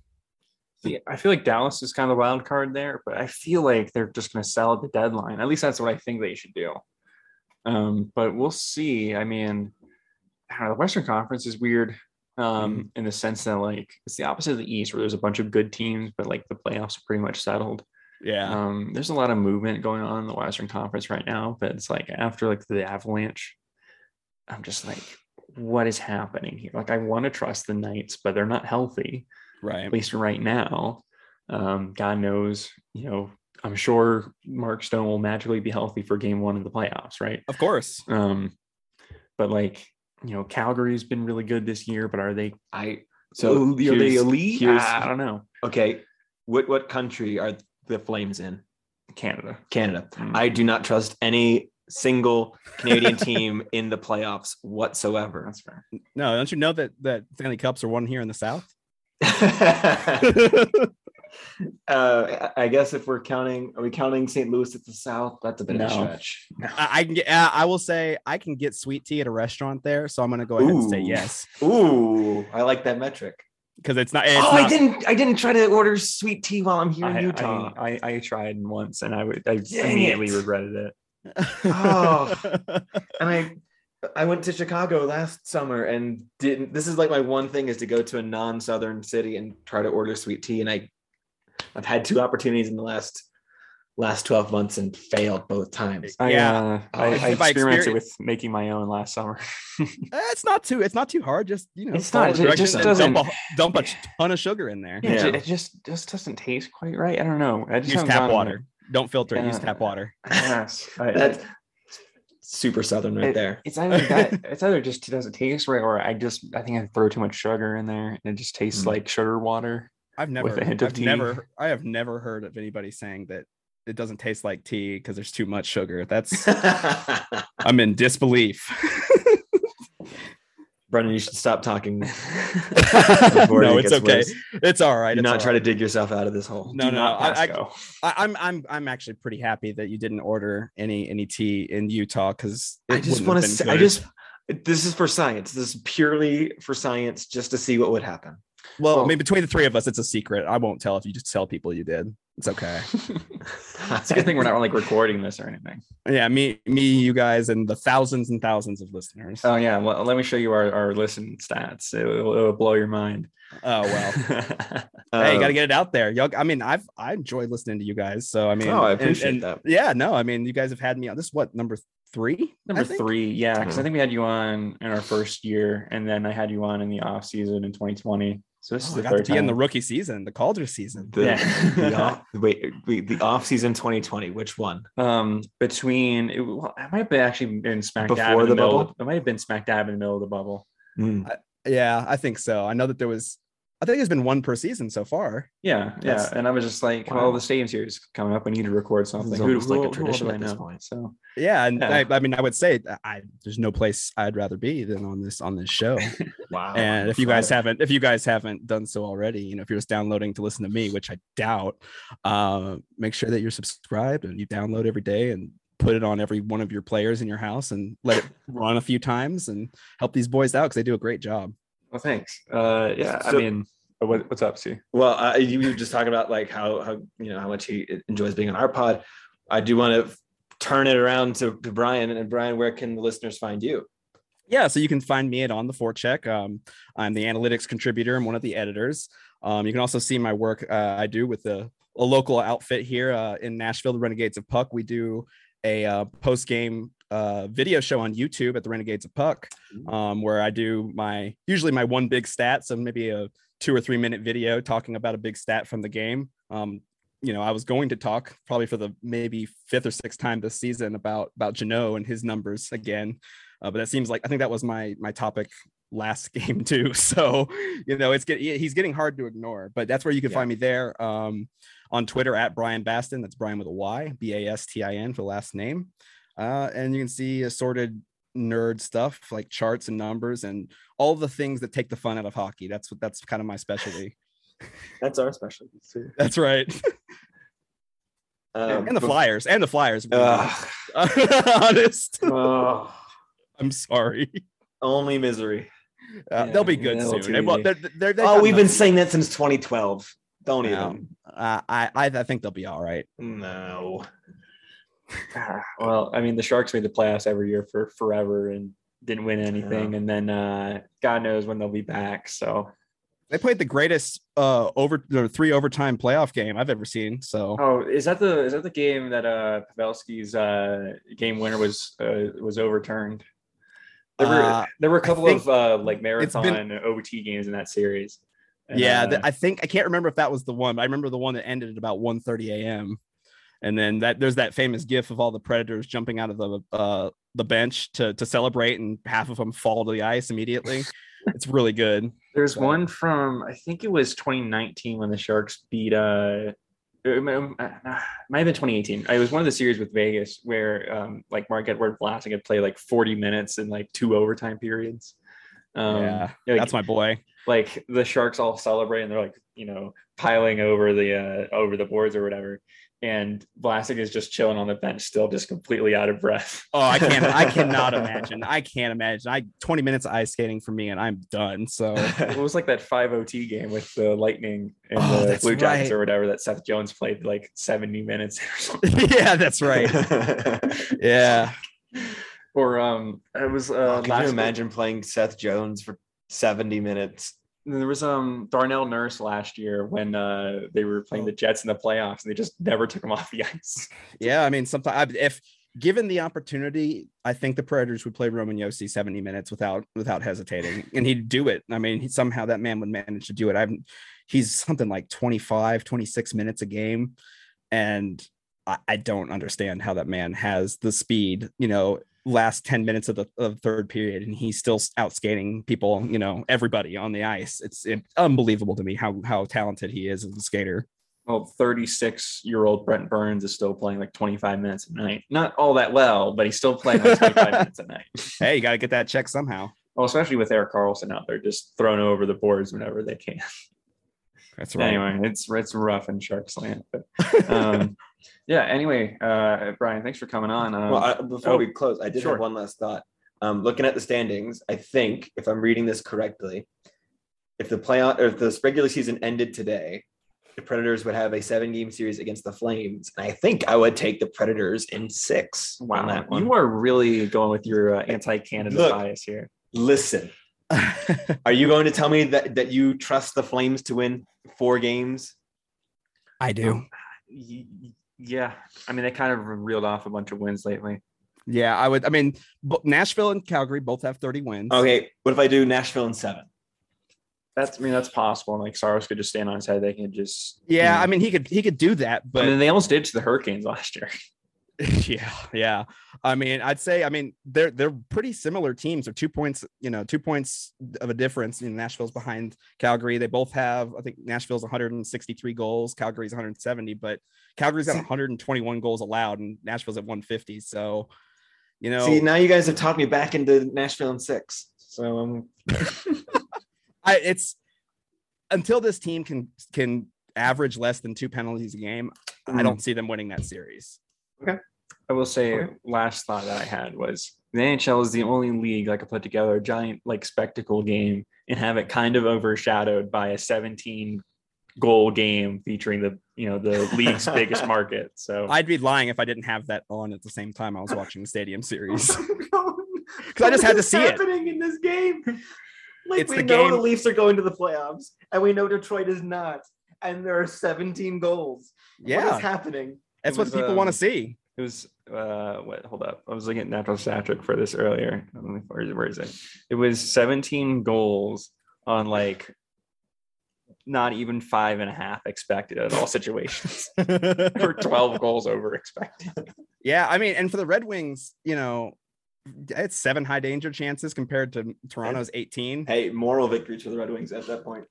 See, I feel like Dallas is kind of the wild card there, but I feel like they're just going to sell at the deadline. At least that's what I think they should do. Um, but we'll see. I mean, I don't know, the Western Conference is weird um, in the sense that like it's the opposite of the East, where there's a bunch of good teams, but like the playoffs are pretty much settled. Yeah. Um, there's a lot of movement going on in the Western Conference right now, but it's like after like the Avalanche, I'm just like, what is happening here? Like, I want to trust the Knights, but they're not healthy right. at least right now. Um, God knows, you know, I'm sure Mark Stone will magically be healthy for game one of the playoffs, right? Of course. Um, but like, you know, Calgary's been really good this year, but are they I so are they here's- elite? here's- I don't know. okay. What what country are the Flames in? Canada. Canada. Mm. I do not trust any single Canadian team in the playoffs whatsoever. That's fair. No, don't you know that that Stanley Cups are won here in the South? uh, I I guess if we're counting, are we counting St. Louis at the South? That's a bit of a stretch. I, I can get. Uh, I will say I can get sweet tea at a restaurant there, so I'm gonna go ahead and say yes Ooh, I like that metric. because it's not. It's oh, I didn't. I didn't try to order sweet tea while I'm here in Utah. I, I, I tried once and I would I Dang immediately it. regretted it. Oh. and I I went to Chicago last summer and didn't this is like my one thing is to go to a non-southern city and try to order sweet tea and I I've had two opportunities in the last last 12 months and failed both times. I, Yeah. uh, I, Oh, I if I experimented with making my own last summer. Eh, it's not too. It's not too hard. Just you know, It's not, it just dump doesn't- a, dump a ton of sugar in there. Yeah, it Yeah. it just just doesn't taste quite right. I don't know. I just Use tap gotten water. Don't filter it. Use tap water. Yes, I- That's super southern right it- there. It's either that. It's either just it doesn't taste right, or I just I think I throw too much sugar in there, and it just tastes Mm. like sugar water. I've never. With a hint of I've tea. never. I have never heard of anybody saying that it doesn't taste like tea because there's too much sugar. That's. I'm in disbelief. Brendan, you should stop talking. no, it it's okay. worse. It's all right. Do it's not try right. to dig yourself out of this hole. No, Do no, I, I, pass go. I, I'm I'm I'm actually pretty happy that you didn't order any any tea in Utah because I just want to say, I just, this is for science. This is purely for science, just to see what would happen. Well, well- I mean, between the three of us, it's a secret. I won't tell if you just tell people you did. It's okay. It's a good thing we're not like recording this or anything. yeah, me, me, you guys, and the thousands and thousands of listeners. Oh yeah, well, let me show you our, our listen stats. It will, it will blow your mind. Oh well. Uh, hey, you got to get it out there. Y'all, I mean, I've I enjoy listening to you guys. So I mean, Oh, I appreciate and- that. Yeah, no, I mean, you guys have had me on. This is what number three? Number three, yeah, because I think we had you on in our first year, and then I had you on in the off season in 2020. So this Oh, is the got to third be in the rookie season, the Calder season. The, Yeah. the off, wait, wait, the off season 2020. Which one? um between it, well, it might have been actually been smack dab Before in the the, middle. bubble? Of, it might have been smack dab in the middle of the bubble. Hmm. Yeah, I think so. I know that there was. I think there's been one per season so far. Yeah, yeah. That's- And I was just like, Wow. well, the stadium series coming up. We need to record something. Who, almost who, like a tradition at this point. So Yeah, and Yeah. I, I mean, I would say that I there's no place I'd rather be than on this on this show. Wow. and if you guys Flattered. haven't, if you guys haven't done so already, you know, if you're just downloading to listen to me, which I doubt, uh, make sure that you're subscribed and you download every day and put it on every one of your players in your house and let it run a few times and help these boys out because they do a great job. Well, thanks. Uh, yeah, I mean, uh, what, what's up, Sue? Well, uh, you were just talking about like how how you know how much he enjoys being on our pod. I do want to turn it around to, to Brian and Brian. Where can the listeners find you? Yeah, so you can find me at On the Forecheck. Um, I'm the analytics contributor. I'm one of the editors. Um, you can also see my work uh, I do with the a local outfit here uh, in Nashville, the Renegades of Puck. We do a uh, post game uh, video show on YouTube at the Renegades of Puck, um, where I do my usually my one big stat, so maybe a two or three minute video talking about a big stat from the game. Um, you know, I was going to talk probably for the maybe fifth or sixth time this season about about Jeannot and his numbers again. Uh, but that seems like I think that was my my topic last game too. So you know, it's get he's getting hard to ignore. But that's where you can Yeah. find me there um, on Twitter at Brian Bastin. That's Brian with a Y, B A S T I N for the last name. Uh, and you can see assorted nerd stuff like charts and numbers and all the things that take the fun out of hockey. That's what that's kind of my specialty. That's our specialty too. That's right. Um, and the bef- Flyers and the Flyers. Ugh. honest. oh, I'm sorry. only misery. Uh, Yeah, they'll be good soon. too Well, easy. they're, they're, they Oh, we've been enough- saying that since 2012. Don't Yeah. even. Uh, I, I I think they'll be all right. No. Well, I mean, the Sharks made the playoffs every year for forever and didn't win anything. And then uh, God knows when they'll be back. So, They played the greatest uh over the three overtime playoff game I've ever seen. So oh, is that the is that the game that uh Pavelski's uh game winner was uh, was overturned? There were Uh, there were a I couple of uh, like marathon been- OT games in that series. And, yeah, uh, th- I think I can't remember if that was the one, but I remember the one that ended at about 1:30 a.m. And then that there's that famous gif of all the predators jumping out of the uh the bench to to celebrate, and half of them fall to the ice immediately. it's really good. There's So- one from I think it was 2019 when the Sharks beat uh it might have been 2018. It was one of the series with Vegas where um like Marc-Edouard Vlasic had played like 40 minutes in like two overtime periods. Um yeah, like, that's my boy. like the Sharks all celebrate and they're like, you know, piling over the uh over the boards or whatever. And Vlasic is just chilling on the bench, still just completely out of breath. Oh, I can't. I cannot imagine. I can't imagine. I 20 minutes of ice skating for me, and I'm done. So It was like that five OT game with the Lightning and Oh, the Blue Jackets right. or whatever that Seth Jones played like 70 minutes or something. yeah, that's right. Yeah, Or um it was uh Oh, can you imagine playing Seth Jones for 70 minutes? There was um Darnell Nurse last year when uh they were playing the Jets in the playoffs and they just never took him off the ice. yeah. I mean, sometimes if given the opportunity, I think the Predators would play Roman Josi 70 minutes without without hesitating, and he'd do it. I mean, he, somehow that man would manage to do it. I've he's something like 25, 26 minutes a game, and I, I don't understand how that man has the speed. You know, last 10 minutes of the, of third period and he's still out skating people you know everybody on the ice it's it, unbelievable to me how how talented he is as a skater Well, 36 year old Brent Burns is still playing like 25 minutes a night. Not all that well, but he's still playing like 25 minutes a night. hey you got to get that check somehow Well, especially with Erik Karlsson out there, just thrown over the boards whenever they can. That's right. Anyway, it's it's rough in Sharks land, but um, yeah. Anyway, uh, Brian, thanks for coming on. Um, Well, I, before oh, we close, I did sure. have one last thought. Um, looking at the standings, I think if I'm reading this correctly, if the playoff or if this regular season ended today, the Predators would have a seven game series against the Flames. And I think I would take the Predators in six. on wow, that one. you are really going with your uh, anti-Canada Look. bias here. Listen, are you going to tell me that, that you trust the Flames to win four games? I do. Y- y- Yeah, I mean they kind of reeled off a bunch of wins lately. Yeah, I would. I mean, Nashville and Calgary both have 30 wins. Okay, what if I do Nashville in seven? That's I mean that's possible. Like Saros could just stand on his head. They can just Yeah, you I mean, he could he could do that, But but then they almost did to the Hurricanes last year. yeah, yeah. I mean, I'd say, I mean, they're they're pretty similar teams. They're two points, you know, two points of a difference. You know, Nashville's behind Calgary. They both have, I think, Nashville's 163 goals, Calgary's 170, but Calgary's got 121 goals allowed, and Nashville's at 150. So, you know, See, now you guys have talked me back into Nashville in six. So um, I it's until this team can can average less than two penalties a game, I Mm. don't see them winning that series. I will say Okay. last thought that I had was the NHL is the only league that could put together a giant like spectacle game and have it kind of overshadowed by a 17 goal game featuring the you know the league's biggest market. So I'd be lying if I didn't have that on at the same time I was watching the Stadium Series. Because I just had to see it. happening in this game. Like It's we the know the Leafs are going to the playoffs, and we know Detroit is not, and there are 17 goals. what Yeah, is happening? that's what people want um, to see. it was uh what hold up. I was looking at natural stat trick for this earlier. Where is it? Where is it? It was 17 goals on like not even five and a half expected at all situations. for 12 goals over expected. yeah, I mean, and for the Red Wings, you know, it's seven high danger chances compared to Toronto's 18. Hey, moral victories for the Red Wings at that point.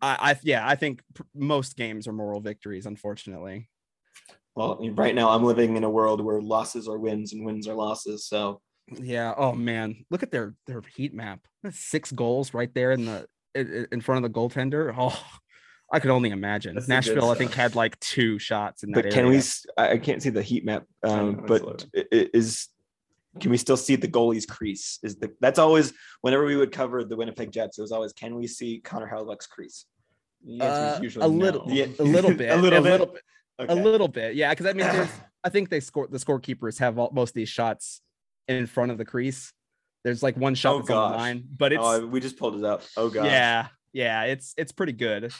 I, I yeah, I think pr- most games are moral victories, unfortunately. Well, right now I'm living in a world where losses are wins and wins are losses. So Yeah. Oh man, look at their their heat map. That's six goals right there in the in in front of the goaltender. Oh, I could only imagine. That's Nashville, I think, had like two shots in that. but can we? area. s- I I can't see the heat map. Um, but low. i- i- is can we still see the goalie's crease? Is the that's always whenever we would cover the Winnipeg Jets, it was always can we see Connor Hellebuyck's crease? The answer is Uh, usually a little, no. Yeah. a little bit, A little bit? little bit, Okay. a little bit. Yeah, because I mean, there's, I think they score the scorekeepers have all, most of these shots in front of the crease. There's like one shot Oh, that's on the gosh. line, but it's oh, we just pulled it up. Oh god. yeah, yeah, it's it's pretty good.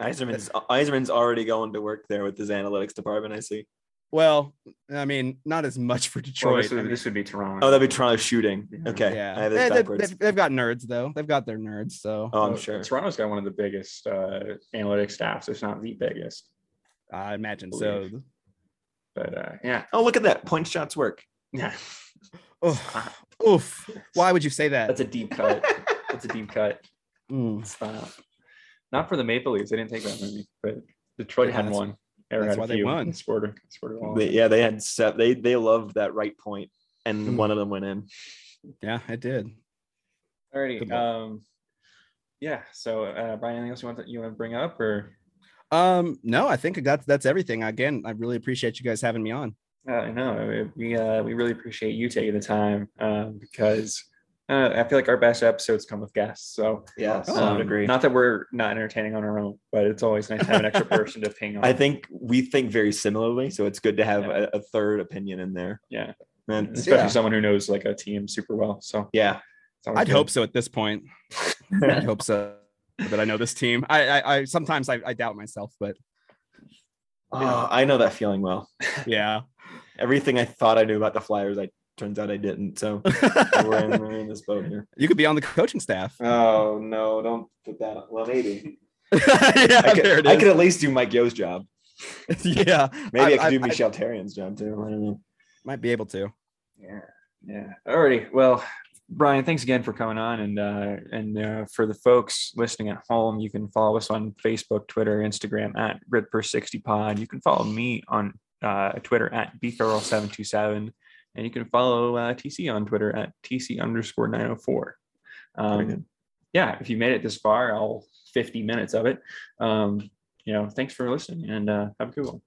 Yzerman's Yzerman's already going to work there with his analytics department. I see. Well, I mean, not as much for Well, Detroit. this, I would, mean, this would be Toronto. Oh, that'd be Toronto shooting. Yeah. Okay. yeah, I have They- this they- backwards. they've, they've got nerds though. They've got their nerds. So Oh, I'm sure. Toronto's got one of the biggest uh, analytics staffs, It's not the biggest. I imagine so. But uh, yeah, Oh, look at that. Point shots work. yeah, Oh, oof. Why would you say that? that's a deep cut. That's a deep cut. Mm. Stop. Not for the Maple Leafs. They didn't take that many, but Detroit Yeah, had that's- one. Air that's had a why they won. Scored, a- scored. They- yeah, they had set. They they loved that right point, and Hmm. one of them went in. Yeah, I did. Alrighty. Um, yeah. So, uh, Brian, anything else you want to, you want to bring up, or Um, no, I think that's that's everything. Again, I really appreciate you guys having me on. uh, no, we uh, we really appreciate you taking the time um, because uh, I feel like our best episodes come with guests. So, Yeah, Oh, I um, would agree. not that we're not entertaining on our own, but it's always nice to have an extra person to ping on. I think we think very similarly, so it's good to have Yeah. a, a third opinion in there. yeah, And especially Yeah. someone who knows like a team super well. So, yeah, I'd good. hope so at this point. I'd hope so. That I know this team. I I, I sometimes I, I doubt myself, but Oh, I know that feeling well. yeah. Everything I thought I knew about the Flyers, I turns out I didn't. So we're in, we're in this boat here. you could be on the coaching staff. Oh no, don't put that on. Well, maybe yeah, I could, there it I could at least do Mike Yeo's job. yeah, Maybe I, I- could do I- Michel Therrien's job too. I don't know. might be able to. Yeah, yeah. Alrighty. Well, Brian, thanks again for coming on, and uh, and uh, for the folks listening at home, you can follow us on Facebook, Twitter, Instagram at Grid per sixty Pod. You can follow me on uh, Twitter at bfarrell seven two seven. and you can follow uh, TC on Twitter at TC underscore 904. Um, yeah, if you made it this far, all 50 minutes of it, um, you know, thanks for listening and uh, have a good one.